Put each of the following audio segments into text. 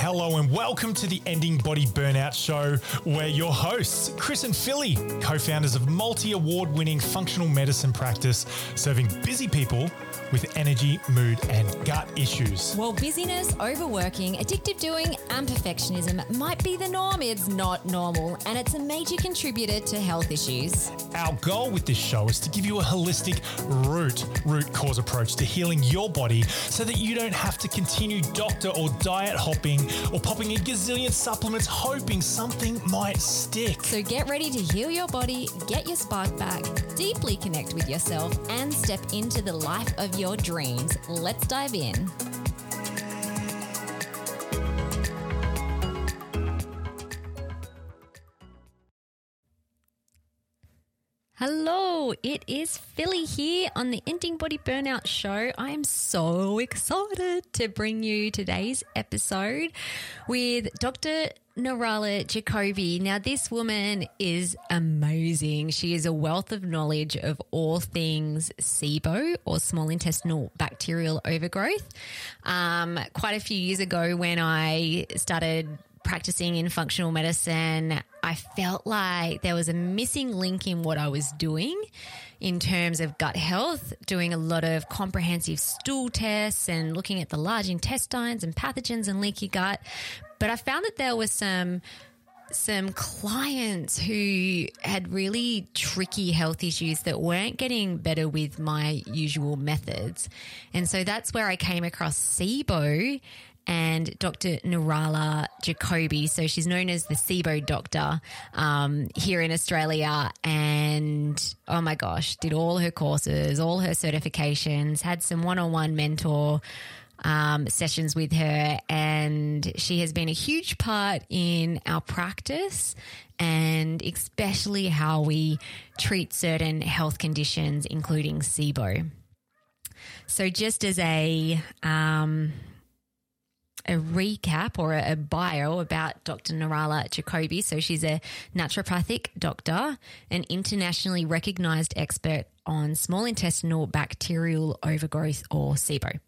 Hello and welcome to the Ending Body Burnout Show. We're your hosts, Chris and Filly, co founders of multi award winning functional medicine practice, serving busy people with energy, mood, and gut issues. Well, busyness, overworking, addictive doing, and perfectionism might be the norm. It's not normal, and it's a major contributor to health issues. Our goal with this show is to give you a holistic root root cause approach to healing your body so that you don't have to continue doctor or diet hopping or popping a gazillion supplements hoping something might stick. So get ready to heal your body, get your spark back, deeply connect with yourself, and step into the life of your dreams. Let's dive in. Hello, it is Filly here on the Ending Body Burnout Show. I am so excited to bring you today's episode with Dr. Nirala Jacobi. Now, this woman is amazing. She is a wealth of knowledge of all things SIBO or small intestinal bacterial overgrowth. Um, quite a few years ago, when I started practicing in functional medicine, I felt like there was a missing link in what I was doing in terms of gut health, doing a lot of comprehensive stool tests and looking at the large intestines and pathogens and leaky gut. But I found that there was some some clients who had really tricky health issues that weren't getting better with my usual methods. And so that's where I came across SIBO and Dr. Nirala Jacobi. So she's known as the SIBO doctor um, here in Australia. And oh my gosh, did all her courses, all her certifications, had some one on one mentor. Um, sessions with her, and she has been a huge part in our practice and especially how we treat certain health conditions, including SIBO. So, just as a um, a recap or a, bio about Dr. Nirala Jacobi. So she's a naturopathic doctor, an internationally recognized expert on small intestinal bacterial overgrowth or SIBO.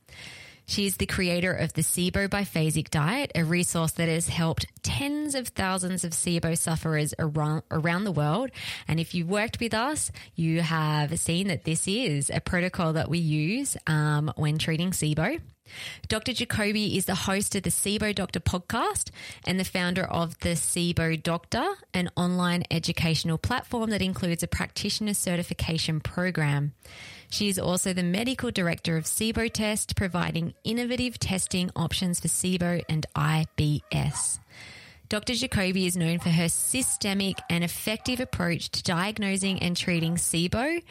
She is the creator of the SIBO biphasic diet, a resource that has helped tens of thousands of SIBO sufferers around, around the world. And if you've worked with us, you have seen that this is a protocol that we use um, when treating SIBO. Dr. Jacobi is the host of the SIBO Doctor podcast and the founder of the SIBO Doctor, an online educational platform that includes a practitioner certification program. She is also the medical director of SIBO Test, providing innovative testing options for SIBO and IBS. Dr. Jacobi is known for her systemic and effective approach to diagnosing and treating SIBO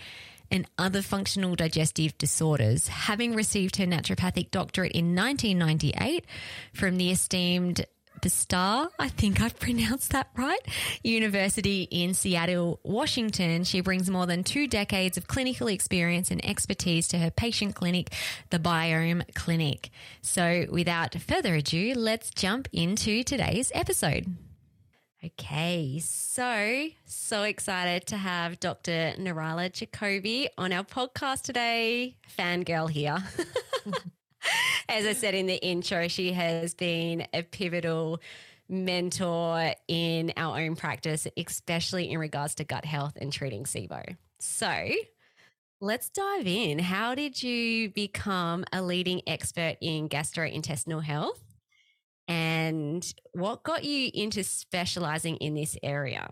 and other functional digestive disorders, having received her naturopathic doctorate in 1998 from the esteemed Star, I think I've pronounced that right, University in Seattle, Washington. She brings more than two decades of clinical experience and expertise to her patient clinic, the Biome Clinic. So without further ado, let's jump into today's episode. Okay, so, so excited to have Dr. Nirala Jacobi on our podcast today. Fangirl here. As I said in the intro, she has been a pivotal mentor in our own practice, especially in regards to gut health and treating SIBO. So, let's dive in. How did you become a leading expert in gastrointestinal health? And what got you into specializing in this area?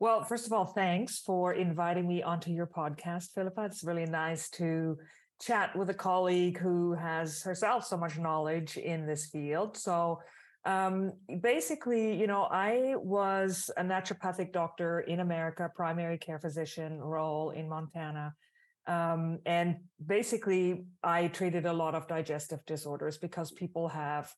Well, first of all, thanks for inviting me onto your podcast, Philippa. It's really nice to chat with a colleague who has herself so much knowledge in this field. So, um, basically, you know, I was a naturopathic doctor in America, primary care physician role in Montana. Um, and basically, I treated a lot of digestive disorders because people have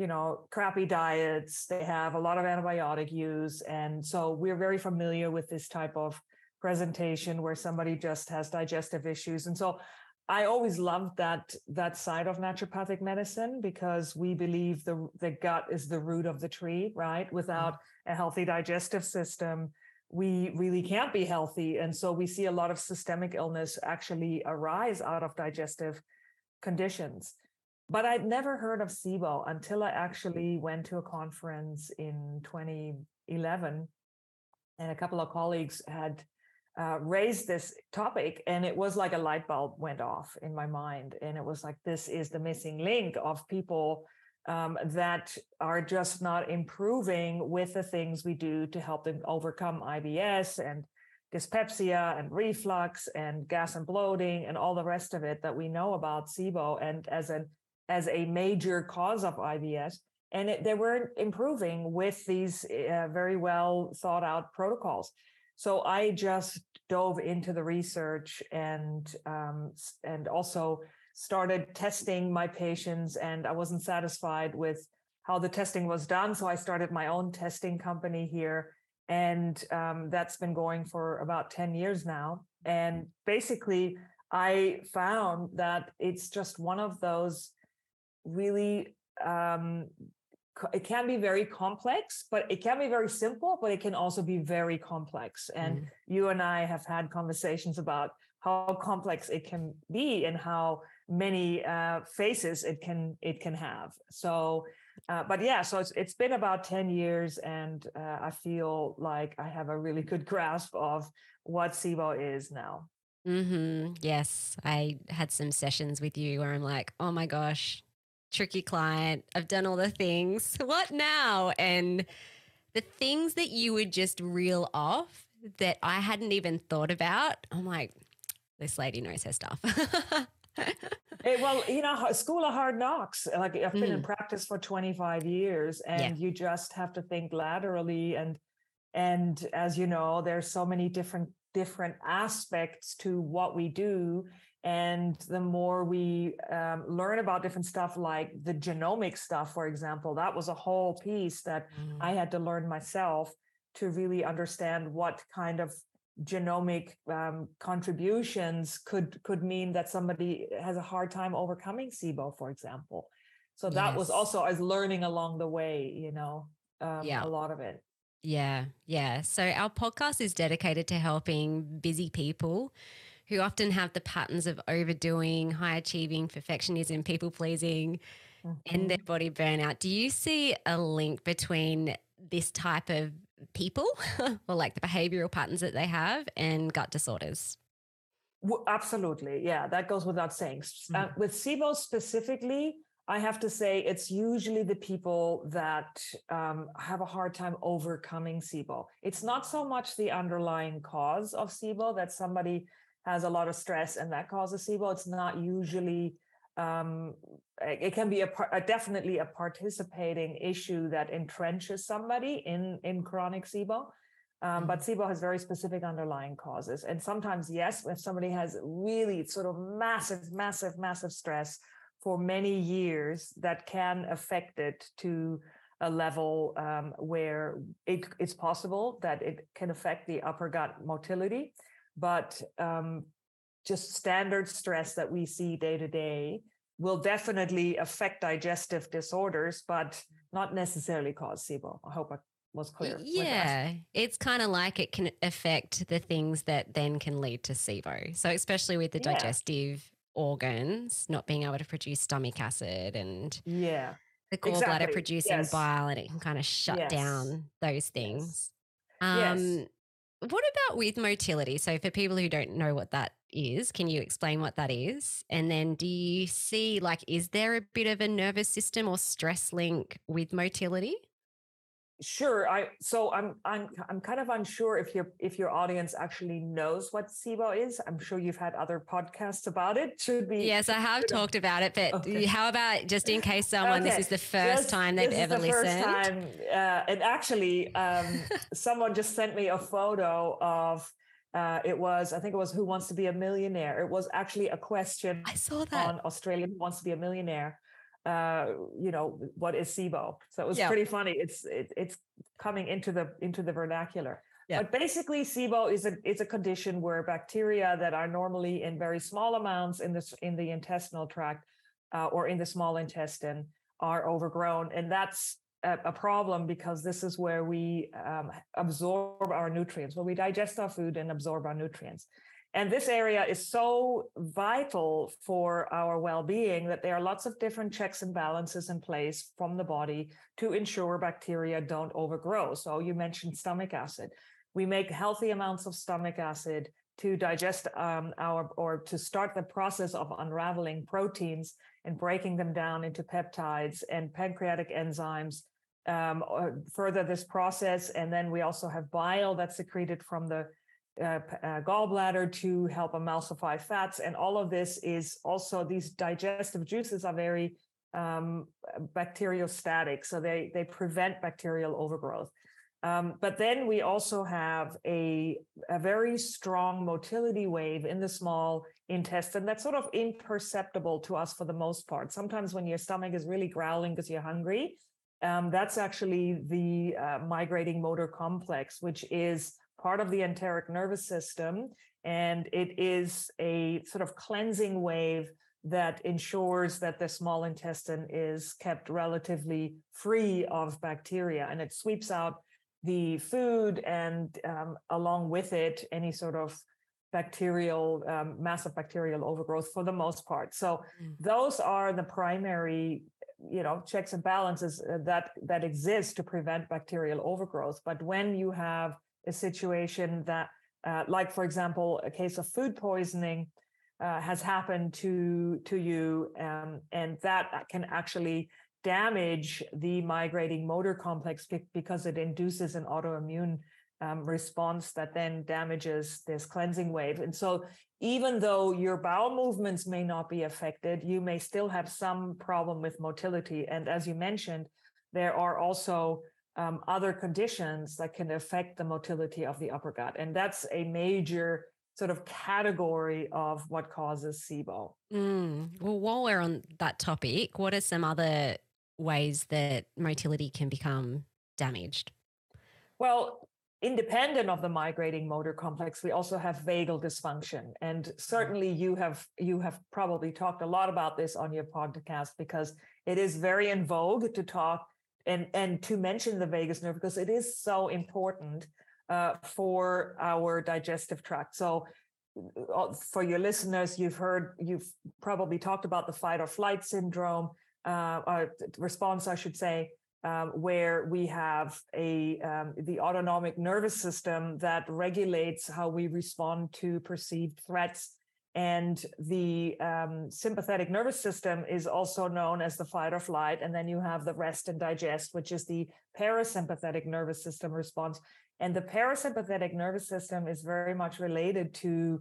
you know, crappy diets, they have a lot of antibiotic use. And so we're very familiar with this type of presentation where somebody just has digestive issues. And so I always loved that that side of naturopathic medicine because we believe the the gut is the root of the tree, right? Mm-hmm. Without a healthy digestive system, we really can't be healthy. And so we see a lot of systemic illness actually arise out of digestive conditions. But I'd never heard of SIBO until I actually went to a conference in 2011, and a couple of colleagues had uh, raised this topic, and it was like a light bulb went off in my mind, and it was like this is the missing link of people um, that are just not improving with the things we do to help them overcome IBS and dyspepsia and reflux and gas and bloating and all the rest of it that we know about SIBO and as an as a major cause of IBS. And it, they weren't improving with these uh, very well thought out protocols. So I just dove into the research and um, and also started testing my patients. And I wasn't satisfied with how the testing was done, so I started my own testing company here and um, that's been going for about 10 years now and basically i found that it's just one of those really um, it can be very complex but it can be very simple but it can also be very complex and mm. you and i have had conversations about how complex it can be and how many uh, faces it can it can have so uh, but yeah, so it's it's been about ten years, and uh, I feel like I have a really good grasp of what SIBO is now. Mm-hmm. Yes, I had some sessions with you where I'm like, oh my gosh, tricky client. I've done all the things. What now? And the things that you would just reel off that I hadn't even thought about. I'm like, this lady knows her stuff. well, you know, school of hard knocks. Like I've been mm. in practice for 25 years, and yeah. you just have to think laterally. And and as you know, there's so many different different aspects to what we do. And the more we um, learn about different stuff, like the genomic stuff, for example, that was a whole piece that mm. I had to learn myself to really understand what kind of genomic um, contributions could could mean that somebody has a hard time overcoming SIBO, for example. So that yes. was also as learning along the way, you know, um, yeah. a lot of it. Yeah, yeah. So our podcast is dedicated to helping busy people who often have the patterns of overdoing, high achieving, perfectionism, people pleasing, mm-hmm. and their body burnout. Do you see a link between this type of people or like the behavioral patterns that they have and gut disorders? Well, absolutely. Yeah, that goes without saying. Mm-hmm. Uh, with SIBO specifically, I have to say it's usually the people that um, have a hard time overcoming SIBO. It's not so much the underlying cause of SIBO that somebody has a lot of stress and that causes SIBO. It's not usually um, it can be a, a, definitely a participating issue that entrenches somebody in in chronic SIBO. Um, but mm-hmm. SIBO has very specific underlying causes, and sometimes yes, if somebody has really sort of massive, massive, massive stress for many years, that can affect it to a level um, where it, it's possible that it can affect the upper gut motility. But um, just standard stress that we see day to day will definitely affect digestive disorders, but not necessarily cause SIBO. I hope I was clear. Yeah, it's kind of like it can affect the things that then can lead to SIBO. So, especially with the yeah. digestive organs not being able to produce stomach acid and yeah, the gallbladder exactly. producing yes. bile, and it can kind of shut yes. down those things. Yes. Um, yes. What about with motility? So, for people who don't know what that is, can you explain what that is? And then, do you see, like, is there a bit of a nervous system or stress link with motility? Sure. I so I'm I'm I'm kind of unsure if your if your audience actually knows what SIBO is. I'm sure you've had other podcasts about it. Should be Yes, I have talked about it, but okay. how about just in case someone okay. this is the first just, time they've ever the listened? First time, uh, and actually, um, someone just sent me a photo of uh, it was, I think it was Who Wants to Be a Millionaire. It was actually a question I saw that. on Australia Who Wants to Be a Millionaire uh, you know, what is SIBO? So it was yeah. pretty funny. It's it, it's coming into the into the vernacular. Yeah. But basically, SIBO is a is a condition where bacteria that are normally in very small amounts in this in the intestinal tract uh, or in the small intestine are overgrown, and that's a, a problem because this is where we um, absorb our nutrients, where we digest our food and absorb our nutrients. And this area is so vital for our well being that there are lots of different checks and balances in place from the body to ensure bacteria don't overgrow. So, you mentioned stomach acid. We make healthy amounts of stomach acid to digest um, our or to start the process of unraveling proteins and breaking them down into peptides and pancreatic enzymes um, further this process and then we also have bile that's secreted from the uh, uh, gallbladder to help emulsify fats and all of this is also these digestive juices are very um, bacteriostatic so they they prevent bacterial overgrowth um, but then we also have a, a very strong motility wave in the small intestine that's sort of imperceptible to us for the most part. Sometimes when your stomach is really growling because you're hungry, um, that's actually the uh, migrating motor complex, which is part of the enteric nervous system. And it is a sort of cleansing wave that ensures that the small intestine is kept relatively free of bacteria and it sweeps out the food and um, along with it any sort of bacterial um, massive bacterial overgrowth for the most part so mm. those are the primary you know checks and balances uh, that that exist to prevent bacterial overgrowth but when you have a situation that uh, like for example a case of food poisoning uh, has happened to to you um, and that can actually damage the migrating motor complex because it induces an autoimmune um, response that then damages this cleansing wave. And so, even though your bowel movements may not be affected, you may still have some problem with motility. And as you mentioned, there are also um, other conditions that can affect the motility of the upper gut. And that's a major sort of category of what causes SIBO. Mm. Well, while we're on that topic, what are some other ways that motility can become damaged? Well, independent of the migrating motor complex we also have vagal dysfunction and certainly you have you have probably talked a lot about this on your podcast because it is very in vogue to talk and and to mention the vagus nerve because it is so important uh, for our digestive tract. So uh, for your listeners you've heard you've probably talked about the fight or flight syndrome uh, response, I should say, um, where we have a um, the autonomic nervous system that regulates how we respond to perceived threats, and the um, sympathetic nervous system is also known as the fight or flight, and then you have the rest and digest, which is the parasympathetic nervous system response. And the parasympathetic nervous system is very much related to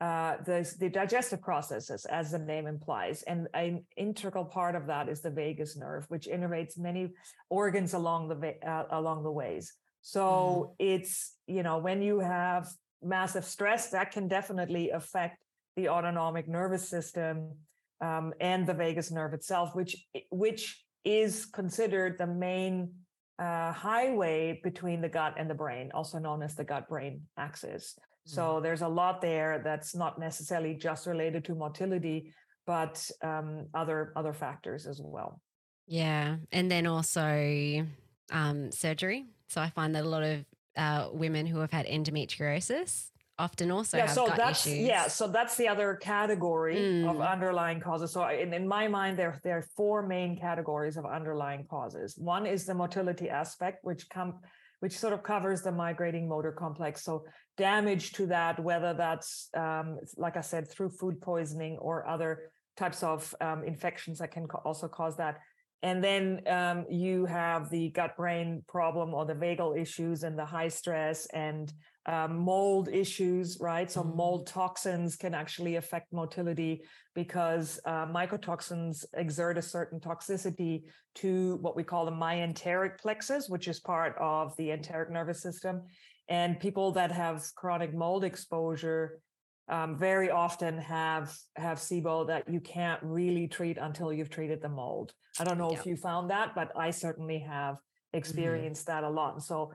uh, the, the digestive processes, as the name implies. And an integral part of that is the vagus nerve, which innervates many organs along the uh, along the ways. So mm. it's you know when you have massive stress, that can definitely affect the autonomic nervous system um, and the vagus nerve itself, which which is considered the main uh, highway between the gut and the brain, also known as the gut brain axis. So mm. there's a lot there that's not necessarily just related to motility, but um, other other factors as well. Yeah, and then also um, surgery. So I find that a lot of uh, women who have had endometriosis often also yeah, so that's, issues. Yeah, so that's the other category mm. of underlying causes. So in, in my mind, there, there are four main categories of underlying causes. One is the motility aspect, which come which sort of covers the migrating motor complex. So damage to that, whether that's um, like I said, through food poisoning or other types of um, infections that can also cause that. And then um, you have the gut brain problem or the vagal issues and the high stress and um, mold issues, right? So, mold toxins can actually affect motility because uh, mycotoxins exert a certain toxicity to what we call the myenteric plexus, which is part of the enteric nervous system. And people that have chronic mold exposure um, very often have have SIBO that you can't really treat until you've treated the mold. I don't know yeah. if you found that, but I certainly have mm-hmm. experienced mm-hmm. that a lot. And so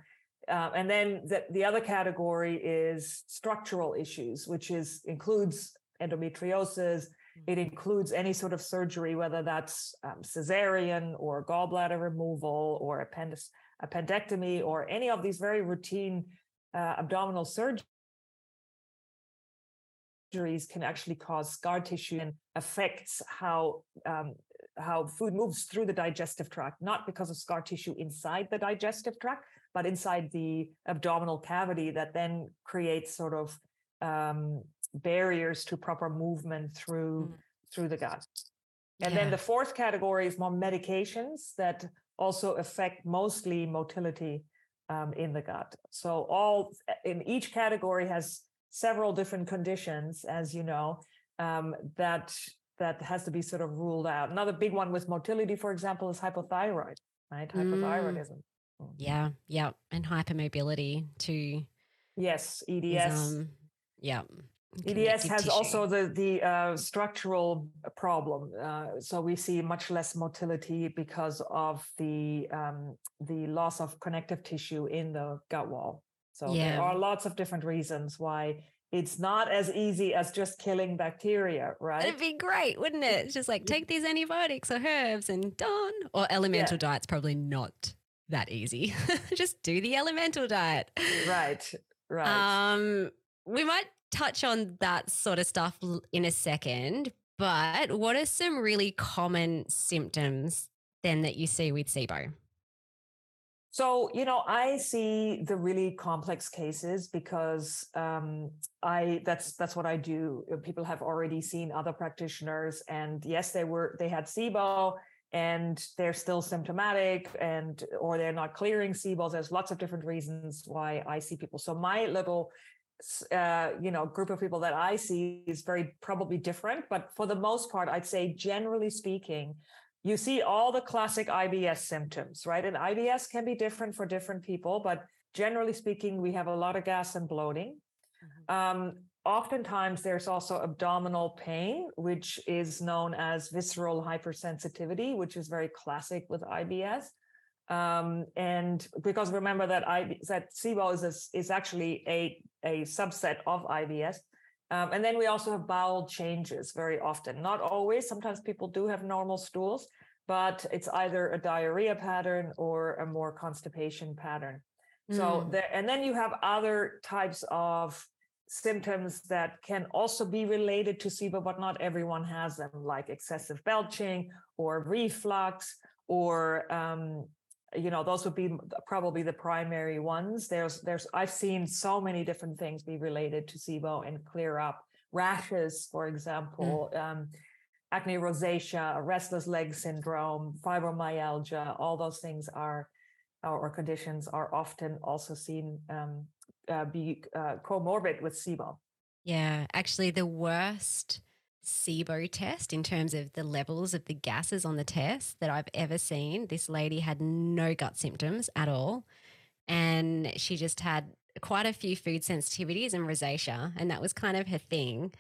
uh, and then the, the other category is structural issues, which is includes endometriosis. It mm-hmm. includes any sort of surgery, whether that's um, cesarean or gallbladder removal or appendix, appendectomy or any of these very routine uh, abdominal surgeries injuries can actually cause scar tissue and affects how um, how food moves through the digestive tract, not because of scar tissue inside the digestive tract, but inside the abdominal cavity that then creates sort of um, barriers to proper movement through mm. through the gut. And yeah. then the fourth category is more medications that also affect mostly motility um, in the gut. So all in each category has several different conditions, as you know, um, that that has to be sort of ruled out. Another big one with motility, for example, is hypothyroid, right? Mm. Hypothyroidism. Mm. Yeah, yeah, and hypermobility too. Yes, EDS. Is, um, yeah. EDS has tissue. also the the uh, structural problem. Uh, so we see much less motility because of the um, the loss of connective tissue in the gut wall. So yeah. there are lots of different reasons why it's not as easy as just killing bacteria, right? It'd be great, wouldn't it? It's just like take these antibiotics or herbs and done. Or elemental yeah. diet's probably not that easy. just do the elemental diet. Right. Right. Um we might touch on that sort of stuff in a second, but what are some really common symptoms then that you see with SIBO? So, you know, I see the really complex cases because um, I that's that's what I do. Uh, people have already seen other practitioners, and yes, they were they had SIBO and they're still symptomatic and or they're not clearing SIBO. There's lots of different reasons why I see people. So my little uh, you know group of people that I see is very probably different, but for the most part, I'd say generally speaking, you see all the classic IBS symptoms, right? And IBS can be different for different people, but generally speaking, we have a lot of gas and bloating. Mm-hmm. Um, oftentimes, there's also abdominal pain, which is known as visceral hypersensitivity, which is very classic with IBS. Um, and because remember that I that SIBO is a, is actually a a subset of IBS. Um, and then we also have bowel changes very often. Not always. Sometimes people do have normal stools, but it's either a diarrhea pattern or a more constipation pattern. Mm. So there, and then you have other types of symptoms that can also be related to SIBO, but not everyone has them, like excessive belching or reflux or um, you know those would be probably the primary ones there's there's i've seen so many different things be related to sibo and clear up rashes for example mm. um, acne rosacea restless leg syndrome fibromyalgia all those things are or conditions are often also seen um, uh, be uh, comorbid with sibo yeah actually the worst SIBO test in terms of the levels of the gases on the test that I've ever seen. This lady had no gut symptoms at all. And she just had quite a few food sensitivities and rosacea. And that was kind of her thing.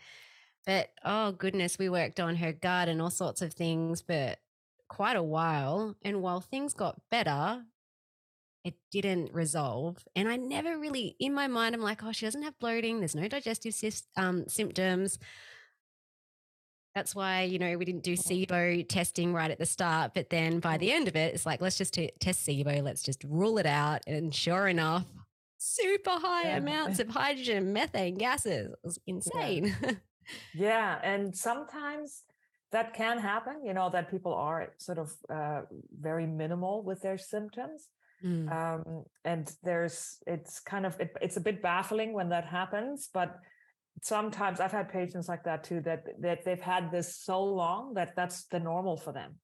But oh, goodness, we worked on her gut and all sorts of things, but quite a while. And while things got better, it didn't resolve. And I never really, in my mind, I'm like, oh, she doesn't have bloating. There's no digestive um, symptoms. That's why, you know, we didn't do mm-hmm. SIBO testing right at the start. But then by the mm-hmm. end of it, it's like, let's just t- test SIBO. Let's just rule it out. And sure enough, super high yeah. amounts of hydrogen and methane gases. It was insane. Yeah. yeah. And sometimes that can happen, you know, that people are sort of uh, very minimal with their symptoms. Mm. Um, and there's, it's kind of, it, it's a bit baffling when that happens, but sometimes I've had patients like that too that that they've had this so long that that's the normal for them,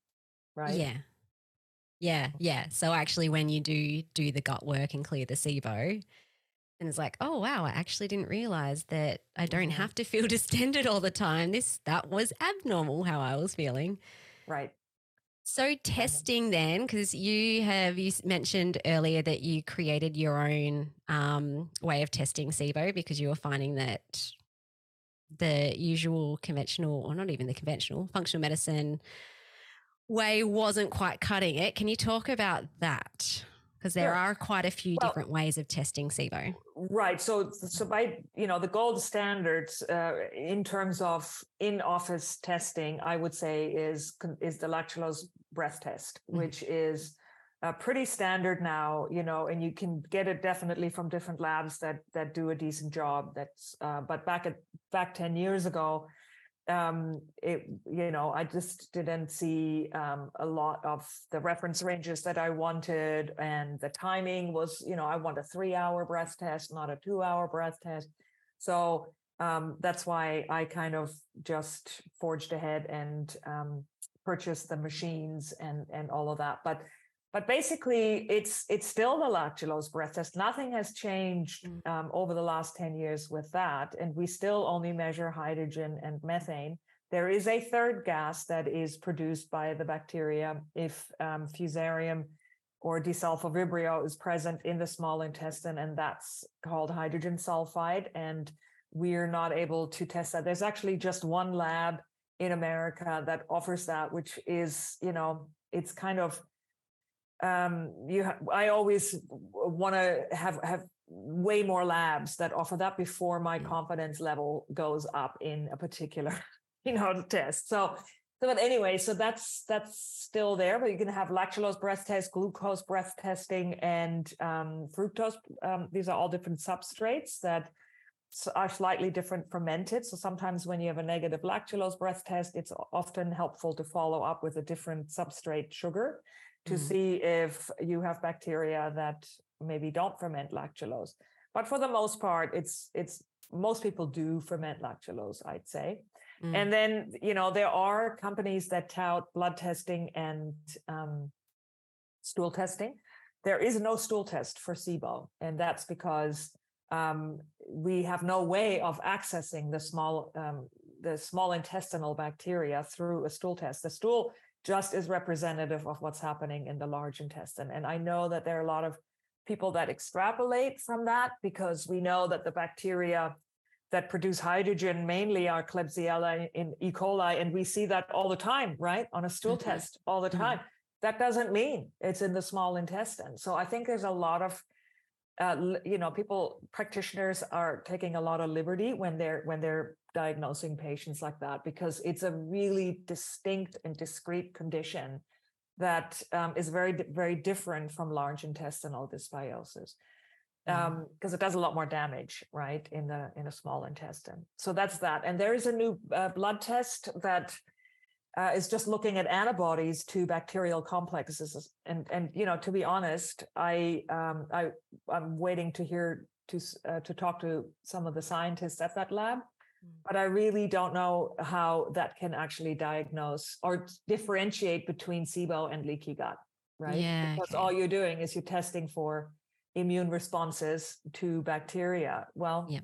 right? Yeah. Yeah, yeah. So actually, when you do do the gut work and clear the SIBO, and it's like, oh wow, I actually didn't realize that I don't mm-hmm. have to feel distended all the time. This that was abnormal how I was feeling. Right. So testing then, because you have you mentioned earlier that you created your own um, way of testing SIBO because you were finding that the usual conventional, or not even the conventional, functional medicine way wasn't quite cutting it. Can you talk about that? Because there are quite a few well, different ways of testing SIBO. Right. So, so by you know the gold standards uh, in terms of in-office testing, I would say is is the lactulose breath test, mm-hmm. which is uh, pretty standard now, you know, and you can get it definitely from different labs that that do a decent job. That's uh, but back at back ten years ago, um, it you know I just didn't see um, a lot of the reference ranges that I wanted, and the timing was you know I want a three hour breath test, not a two hour breath test. So um, that's why I kind of just forged ahead and um, purchased the machines and and all of that. But but basically, it's it's still the lactulose breath test. Nothing has changed mm. um, over the last ten years with that, and we still only measure hydrogen and methane. There is a third gas that is produced by the bacteria if um, Fusarium or desulfovibrio is present in the small intestine, and that's called hydrogen sulfide. And we're not able to test that. There's actually just one lab in America that offers that, which is, you know, it's kind of um, you ha- I always want to have have way more labs that offer that before my mm. confidence level goes up in a particular you know test. So so but anyway, so that's that's still there, but you can have lactulose breath test, glucose breath testing, and um, fructose. Um, these are all different substrates that are slightly different fermented. So sometimes when you have a negative lactulose breath test, it's often helpful to follow up with a different substrate sugar to mm. see if you have bacteria that maybe don't ferment lactulose. But for the most part, it's it's most people do ferment lactulose, I'd say. Mm. And then you know there are companies that tout blood testing and um, stool testing. There is no stool test for SIBO, and that's because um, we have no way of accessing the small um, the small intestinal bacteria through a stool test. The stool just is representative of what's happening in the large intestine. And I know that there are a lot of people that extrapolate from that because we know that the bacteria that produce hydrogen mainly are Klebsiella in E. coli, and we see that all the time, right? On a stool mm-hmm. test all the mm-hmm. time. Mm-hmm. That doesn't mean it's in the small intestine. So I think there's a lot of uh, you know people practitioners are taking a lot of liberty when they're when they're diagnosing patients like that because it's a really distinct and discrete condition that um, is very very different from large intestinal dysbiosis because um, mm. it does a lot more damage right in the in a small intestine so that's that and there is a new uh, blood test that uh, is just looking at antibodies to bacterial complexes. And and you know, to be honest, I um, I I'm waiting to hear to uh, to talk to some of the scientists at that lab. Mm. But I really don't know how that can actually diagnose or differentiate between SIBO and leaky gut, right? Yeah, because okay. all you're doing is you're testing for immune responses to bacteria. Well, yep.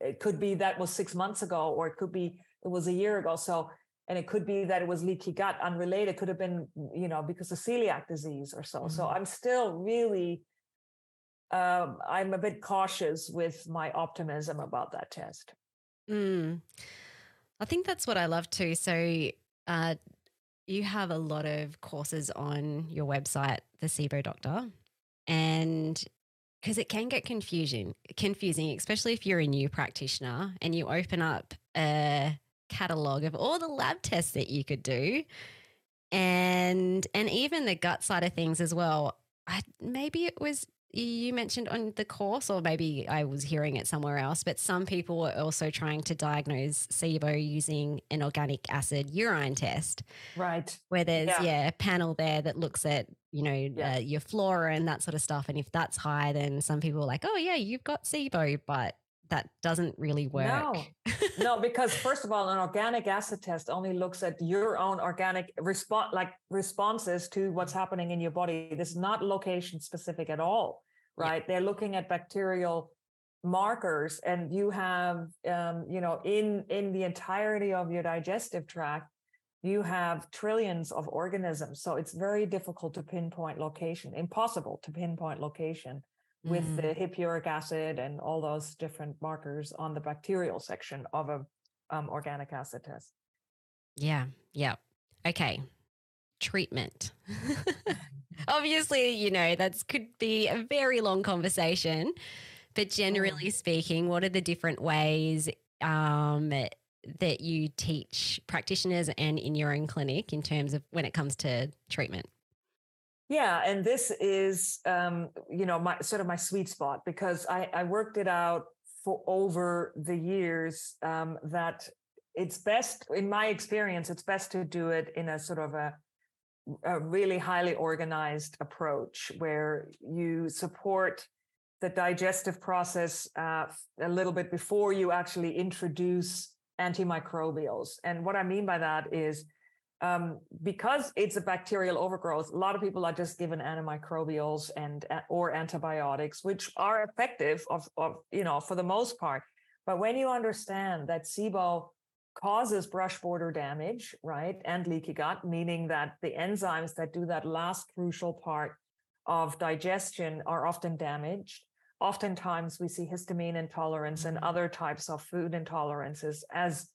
it could be that was six months ago, or it could be it was a year ago. So and it could be that it was leaky gut unrelated could have been you know because of celiac disease or so mm-hmm. so i'm still really um, i'm a bit cautious with my optimism about that test mm. i think that's what i love too so uh, you have a lot of courses on your website the sibo doctor and because it can get confusing confusing especially if you're a new practitioner and you open up a catalog of all the lab tests that you could do and and even the gut side of things as well I, maybe it was you mentioned on the course or maybe i was hearing it somewhere else but some people were also trying to diagnose sibo using an organic acid urine test right where there's yeah, yeah a panel there that looks at you know yeah. uh, your flora and that sort of stuff and if that's high then some people are like oh yeah you've got sibo but that doesn't really work. No, no, because first of all, an organic acid test only looks at your own organic response, like responses to what's happening in your body. This is not location specific at all, right? Yeah. They're looking at bacterial markers, and you have, um, you know, in in the entirety of your digestive tract, you have trillions of organisms. So it's very difficult to pinpoint location, impossible to pinpoint location with mm. the hippuric acid and all those different markers on the bacterial section of a um, organic acid test. Yeah. Yeah. Okay. Treatment. Obviously, you know, that could be a very long conversation, but generally mm. speaking, what are the different ways um, that you teach practitioners and in your own clinic in terms of when it comes to treatment? Yeah, and this is, um, you know, my sort of my sweet spot because I, I worked it out for over the years um, that it's best, in my experience, it's best to do it in a sort of a, a really highly organized approach where you support the digestive process uh, a little bit before you actually introduce antimicrobials. And what I mean by that is um, because it's a bacterial overgrowth, a lot of people are just given antimicrobials and or antibiotics, which are effective of, of you know for the most part. But when you understand that SIBO causes brush border damage, right, and leaky gut, meaning that the enzymes that do that last crucial part of digestion are often damaged. Oftentimes, we see histamine intolerance and mm-hmm. other types of food intolerances as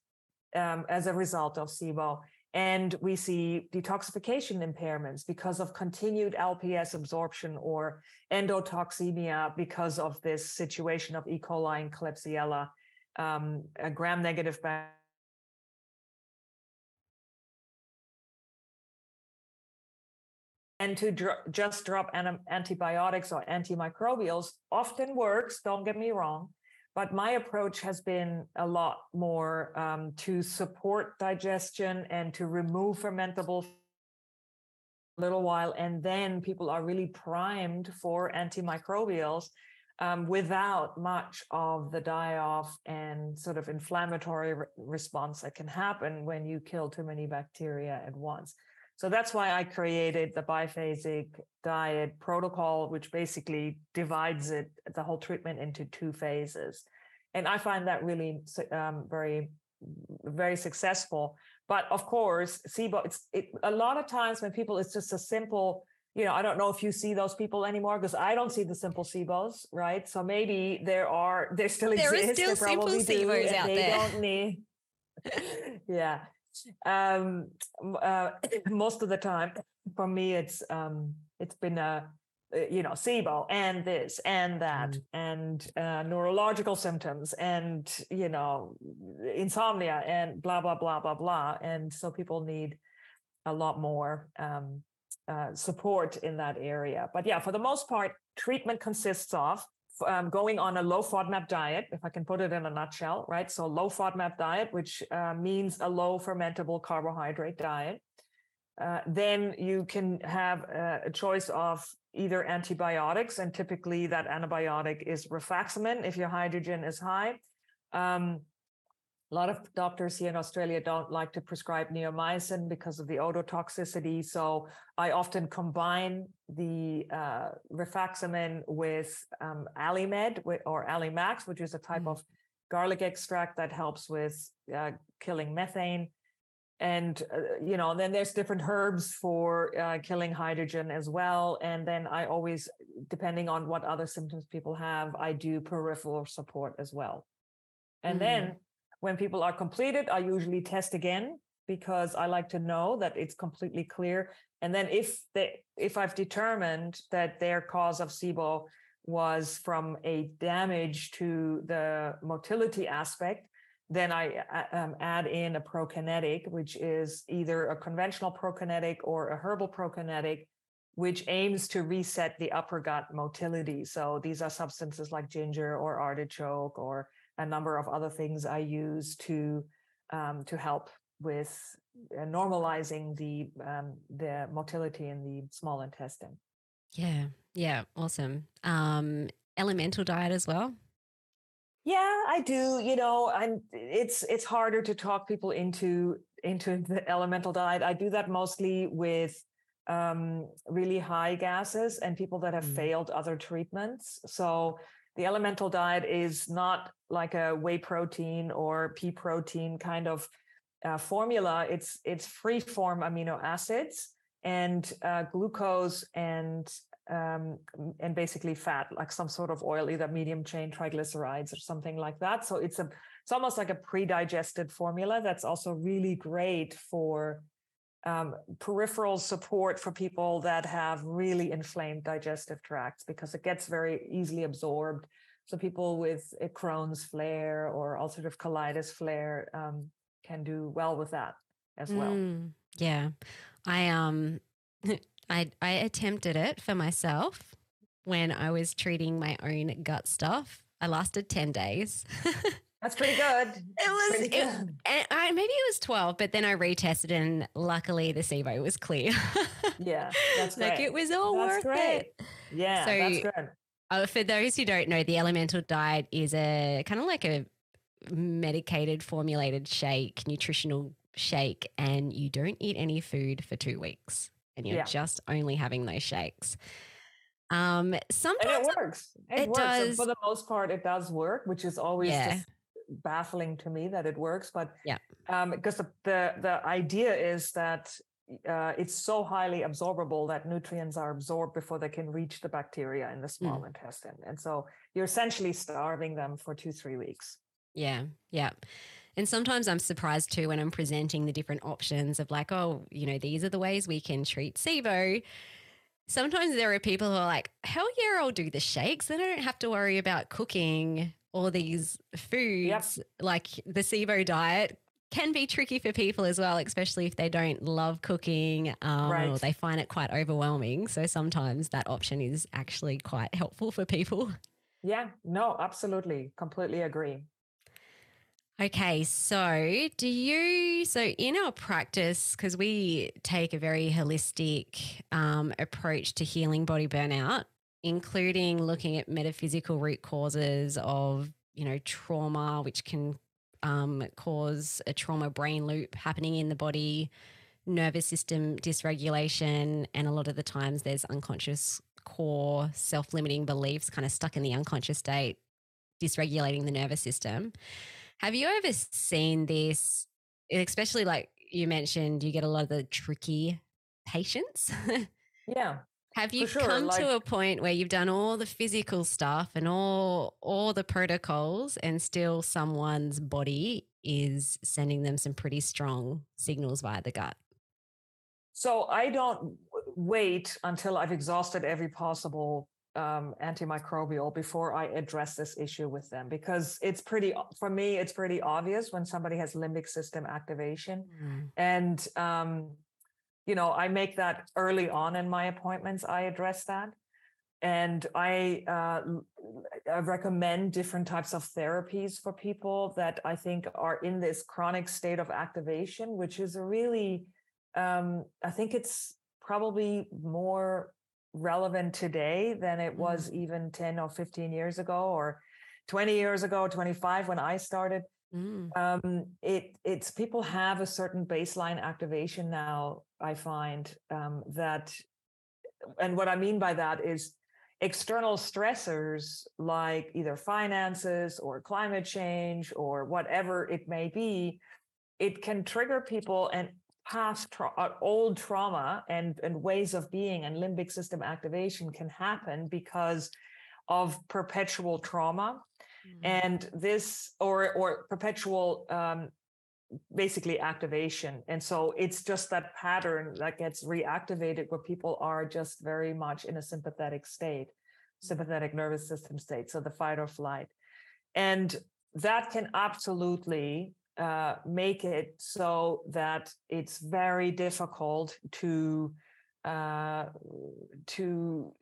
um, as a result of SIBO. And we see detoxification impairments because of continued LPS absorption or endotoxemia because of this situation of E. coli and Klebsiella, um, a gram negative bacteria. and to dr- just drop an- antibiotics or antimicrobials often works don't get me wrong but my approach has been a lot more um, to support digestion and to remove fermentable a little while and then people are really primed for antimicrobials um, without much of the die-off and sort of inflammatory re- response that can happen when you kill too many bacteria at once so that's why I created the biphasic diet protocol, which basically divides it, the whole treatment into two phases. And I find that really um, very, very successful. But of course, SIBO, it's it, a lot of times when people, it's just a simple, you know, I don't know if you see those people anymore because I don't see the simple SIBOs, right? So maybe there are, there still there exist. There is still simple SIBOs out they there. Don't need, yeah um, uh, most of the time for me it's um, it's been a uh, you know SIBO and this and that mm. and uh, neurological symptoms and you know insomnia and blah blah blah blah blah and so people need a lot more um, uh, support in that area but yeah for the most part treatment consists of um, going on a low FODMAP diet, if I can put it in a nutshell, right? So low FODMAP diet, which uh, means a low fermentable carbohydrate diet. Uh, then you can have a, a, choice of either antibiotics, and typically that antibiotic is rifaximin if your hydrogen is high. Um, a lot of doctors here in Australia don't like to prescribe neomycin because of the ototoxicity. So I often combine the uh, rifaximin with um, Allimed or Allimax, which is a type mm. of garlic extract that helps with uh, killing methane. And, uh, you know, then there's different herbs for uh, killing hydrogen as well. And then I always, depending on what other symptoms people have, I do peripheral support as well. And mm. then when people are completed, I usually test again because I like to know that it's completely clear. And then if they, if I've determined that their cause of SIBO was from a damage to the motility aspect, then I uh, um, add in a prokinetic, which is either a conventional prokinetic or a herbal prokinetic, which aims to reset the upper gut motility. So these are substances like ginger or artichoke or a number of other things I use to um, to help with uh, normalizing the um, the motility in the small intestine. Yeah, yeah, awesome. Um, elemental diet as well. Yeah, I do. You know, I'm. It's it's harder to talk people into into the elemental diet. I do that mostly with um, really high gases and people that have mm. failed other treatments. So the elemental diet is not like a whey protein or pea protein kind of uh, formula. It's it's free form amino acids and uh, glucose and um, and basically fat, like some sort of oil, either medium chain triglycerides or something like that. So it's a it's almost like a pre-digested formula that's also really great for um, peripheral support for people that have really inflamed digestive tracts because it gets very easily absorbed. So people with a Crohn's flare or ulcerative colitis flare um, can do well with that as well. Mm, yeah, I um. I I attempted it for myself when I was treating my own gut stuff. I lasted 10 days. That's pretty good. It was, it, good. and I, maybe it was 12, but then I retested and luckily the SIBO was clear. Yeah, that's like great. it was all That's worth great. it. Yeah, So- that's good. Uh, for those who don't know, the elemental diet is a kind of like a medicated, formulated shake, nutritional shake, and you don't eat any food for two weeks, and you're Yeah. just only having those shakes. Um, And sometimes it works. It, it works. And does. for the most part, it does work, which is always Yeah. Baffling to me that it works. But Yeah. um, because the, the the idea is that uh, it's so highly absorbable that nutrients are absorbed before they can reach the bacteria in the small Mm. intestine, and so you're essentially starving them for two three weeks. Yeah, yeah. And sometimes I'm surprised too when I'm presenting the different options of like, oh, you know, these are the ways we can treat SIBO. Sometimes there are people who are like, hell yeah, I'll do the shakes. Then I don't have to worry about cooking all these foods. Like the SIBO diet can be tricky for people as well, especially if they don't love cooking um, or they find it quite overwhelming. So sometimes that option is actually quite helpful for people. Yeah, no, absolutely, completely agree. Okay, so do you, so in our practice, because we take a very holistic um, approach to healing body burnout, including looking at metaphysical root causes of, you know, trauma, which can um, cause a trauma brain loop happening in the body, nervous system dysregulation, and a lot of the times there's unconscious core self limiting beliefs kind of stuck in the unconscious state, dysregulating the nervous system. Have you ever seen this, especially like you mentioned, you get a lot of the tricky patients? Yeah, Have you sure, come like- to a point where you've done all the physical stuff and all all the protocols and still someone's body is sending them some pretty strong signals via the gut? So I don't wait until I've exhausted every possible um, antimicrobial before I address this issue with them because it's pretty, for me, it's pretty obvious when somebody has limbic system activation. And, um, you know, I make that early on in my appointments, I address that. And I, uh, I recommend different types of therapies for people that I think are in this chronic state of activation, which is a really, um, I think it's probably more relevant today than it was even 10 or 15 years ago or 20 years ago 25 when i started Mm. um, it it's people have a certain baseline activation now i find um, that and what i mean by that is external stressors like either finances or climate change or whatever it may be it can trigger people and past tra- uh, old trauma and and ways of being and limbic system activation can happen because of perpetual trauma and this or or perpetual um basically activation. And so it's just that pattern that gets reactivated where people are just very much in a sympathetic state sympathetic nervous system state so the fight or flight. And that can absolutely uh, make it so that it's very difficult to uh, to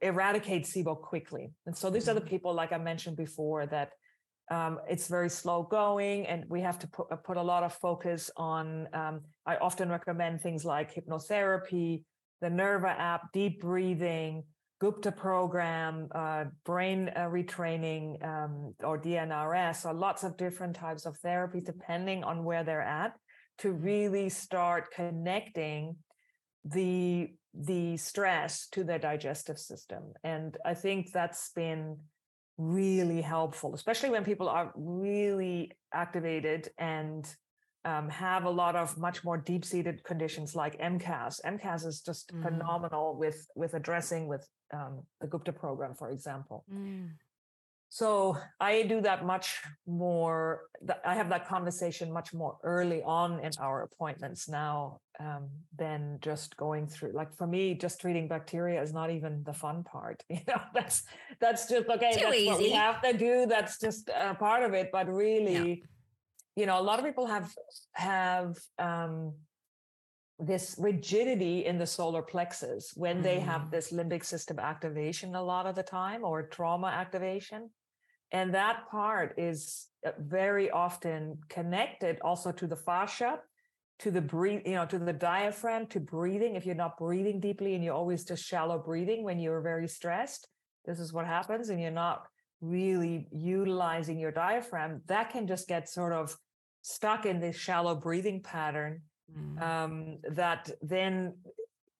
eradicate SIBO quickly. And so these are the people, like I mentioned before, that um, it's very slow going, and we have to put, uh, put a lot of focus on. Um, I often recommend things like hypnotherapy, the Nerva app, deep breathing, Gupta program, uh, brain uh, retraining, um, or DNRS, so lots of different types of therapy depending on where they're at to really start connecting the the stress to their digestive system and i think that's been really helpful especially when people are really activated and um, have a lot of much more deep-seated conditions like MCAS. MCAS is just Mm. phenomenal with with addressing with um, the Gupta program, for example. Mm. So I do that much more. I have that conversation much more early on in our appointments now um, than just going through. Like for me, just treating bacteria is not even the fun part. You know, that's that's just okay. Too that's what we have to do. That's just a part of it. But really, you know, a lot of people have have um, this rigidity in the solar plexus when they have mm. this limbic system activation a lot of the time or trauma activation. And that part is uh, very often connected also to the fascia, to the breathe, you know, to the diaphragm, to breathing. If you're not breathing deeply and you're always just shallow breathing when you're very stressed, this is what happens, and you're not really utilizing your diaphragm, that can just get sort of stuck in this shallow breathing pattern mm. um, that then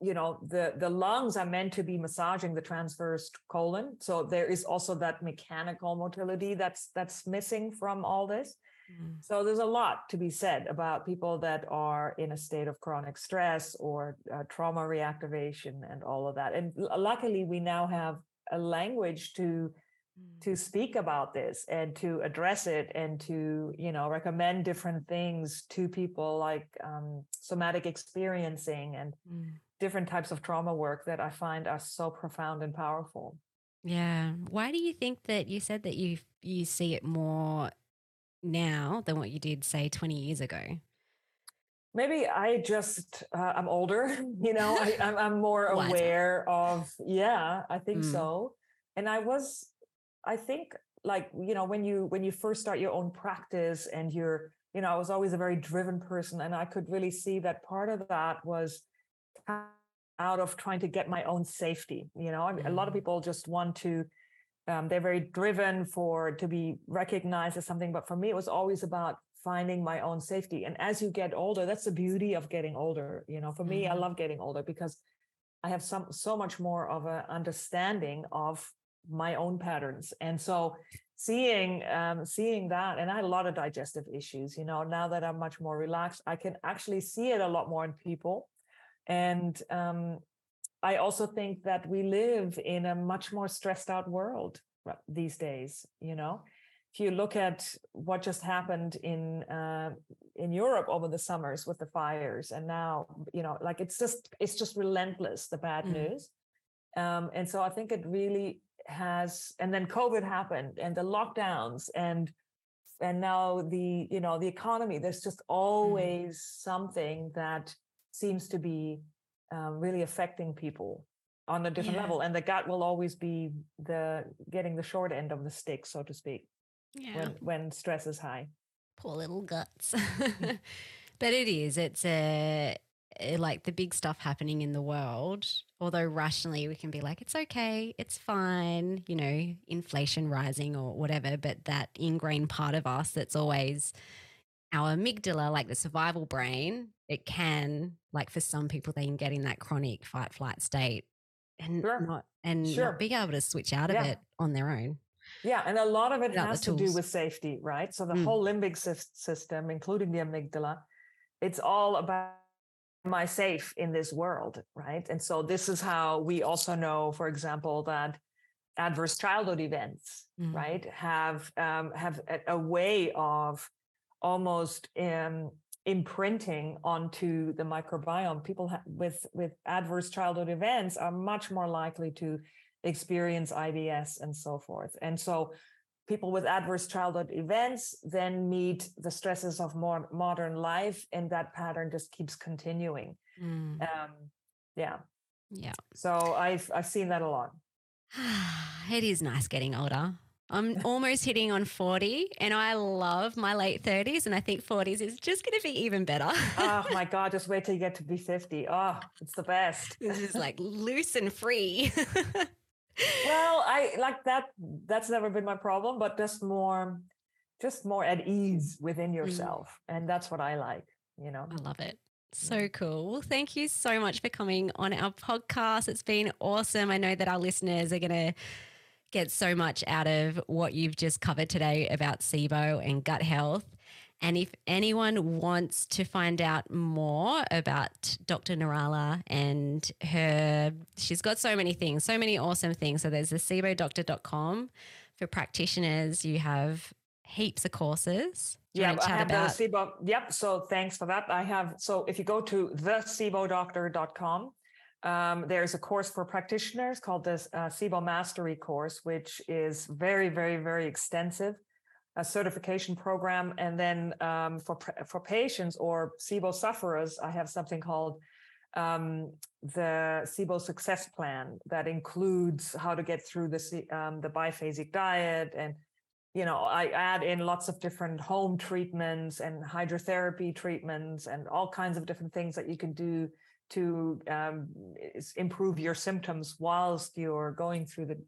you know the the lungs are meant to be massaging the transverse colon so there is also that mechanical motility that's that's missing from all this mm. so there's a lot to be said about people that are in a state of chronic stress or uh, trauma reactivation and all of that and luckily we now have a language to to mm. speak about this and to address it and to you know recommend different things to people like um, somatic experiencing and mm. Different types of trauma work that i find are so profound and powerful. Yeah why do you think that you said that you you see it more now than what you did say 20 years ago? Maybe i just uh, i'm older you know I, am more aware of yeah i think mm. so. And i was I think like you know when you when you first start your own practice and you're you know I was always a very driven person and I could really see that part of that was out of trying to get my own safety you know mm. a lot of mm. people just want to um, they're very driven for to be recognized as something but for me it was always about finding my own safety and as you get older that's the beauty of getting older you know for me mm. i mm-hmm. love getting older because i have some so much more of an understanding of my own patterns and so seeing um, seeing that and i had a lot of digestive issues you know now that i'm much more relaxed i can actually see it a lot more in people and um, i also think that we live in a much more stressed out world these days you know if you look at what just happened in uh, in Europe over the summers with the fires, and now you know, like it's just it's just relentless the bad mm. news, um, and so I think it really has and then covid happened and the lockdowns and and now the you know the economy there's just mm-hmm. always mm. something that seems to be um, really affecting people on a different yeah. level and the gut will always be the getting the short end of the stick so to speak yeah. when when stress is high poor little guts mm. but it is it's a Eh, like the big stuff happening in the world, although rationally we can be like, it's okay, it's fine, you know, inflation rising or whatever, but that ingrained part of us that's always our amygdala, like the survival brain, it can, like for some people, they can get in that chronic fight flight state and sure. not and sure. not being able to switch out yeah. of it on their own. Yeah, and a lot of it Without has to do with safety, right? So the mm. whole limbic system, including the amygdala, it's all about am I safe in this world? Right. And so this is how we also know, for example, that adverse childhood events, mm-hmm. right, have um, have a, a, way of almost um, imprinting onto the microbiome. People ha- with with adverse childhood events are much more likely to experience IBS and so forth. And so people with adverse childhood events then meet the stresses of more modern life and that pattern just keeps continuing mm. um, yeah yeah so i've i've seen that a lot it is nice getting older I'm almost hitting on 40 and I love my late 30s and I think 40s is just going to be even better. oh my God, just wait till you get to be 50. Oh, it's the best. This is like loose and free well, I like that. That's never been my problem, but just more, just more at ease within mm. yourself, mm. and that's what I like. You know, I love it. So cool. Well, thank you so much for coming on our podcast. It's been awesome. I know that our listeners are going to get so much out of what you've just covered today about SIBO and gut health. And if anyone wants to find out more about Dr. Nirala and her, she's got so many things, so many awesome things. So there's the SIBODoctor.com for practitioners. You have heaps of courses. Yeah, I have about- the SIBO. Yep. So thanks for that. I have, so if you go to thesibodoctor.com, um, there's a course for practitioners called the uh, SIBO Mastery course, which is very, very, very extensive a certification program, and then um, for for patients or SIBO sufferers, I have something called um, the SIBO success plan that includes how to get through the um, the biphasic diet and you know i add in lots of different home treatments and hydrotherapy treatments and all kinds of different things that you can do to um, improve your symptoms whilst you're going through the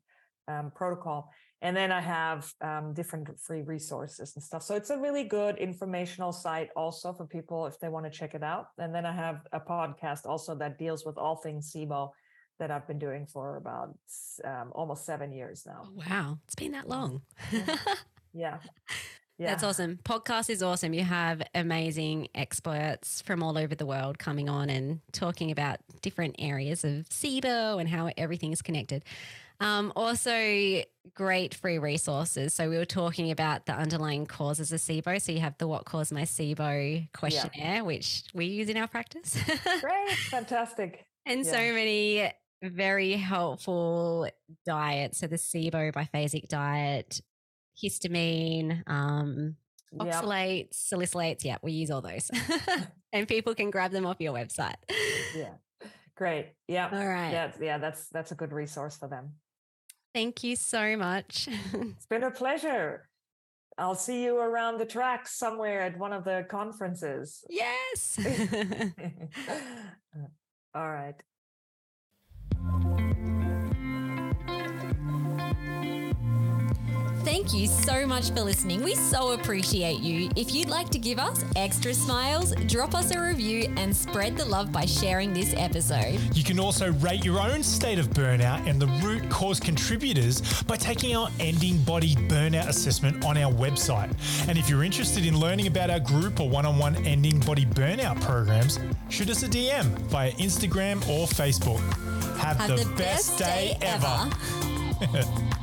um, protocol and then i have um, different free resources and stuff so it's a really good informational site also for people if they want to check it out and then i have a podcast also that deals with all things SIBO that I've been doing for about um, almost seven years now. Oh, wow, it's been that long. yeah. yeah. Yeah. That's awesome. Podcast is awesome. You have amazing experts from all over the world coming on and talking about different areas of SIBO and how everything is connected. Um, also, great free resources. So, we were talking about the underlying causes of SIBO. So, you have the What Caused My SIBO questionnaire, yeah. which we use in our practice. great. Fantastic. and yeah. so many very helpful diets. So the SIBO biphasic diet, histamine, um, oxalates, yep. salicylates. Yeah, we use all those. and people can grab them off your website. Yeah. Great. Yeah. All right. Yeah, yeah, that's that's a good resource for them. Thank you so much. it's been a pleasure. I'll see you around the tracks somewhere at one of the conferences. Yes. All right. Thank you so much for listening. We so appreciate you. If you'd like to give us extra smiles, drop us a review and spread the love by sharing this episode. You can also rate your own state of burnout and the root cause contributors by taking our Ending Body Burnout Assessment on our website. And if you're interested in learning about our group or one on one Ending Body Burnout programs, shoot us a DM via Instagram or Facebook. Have, Have the, the, best, best day, day ever. ever.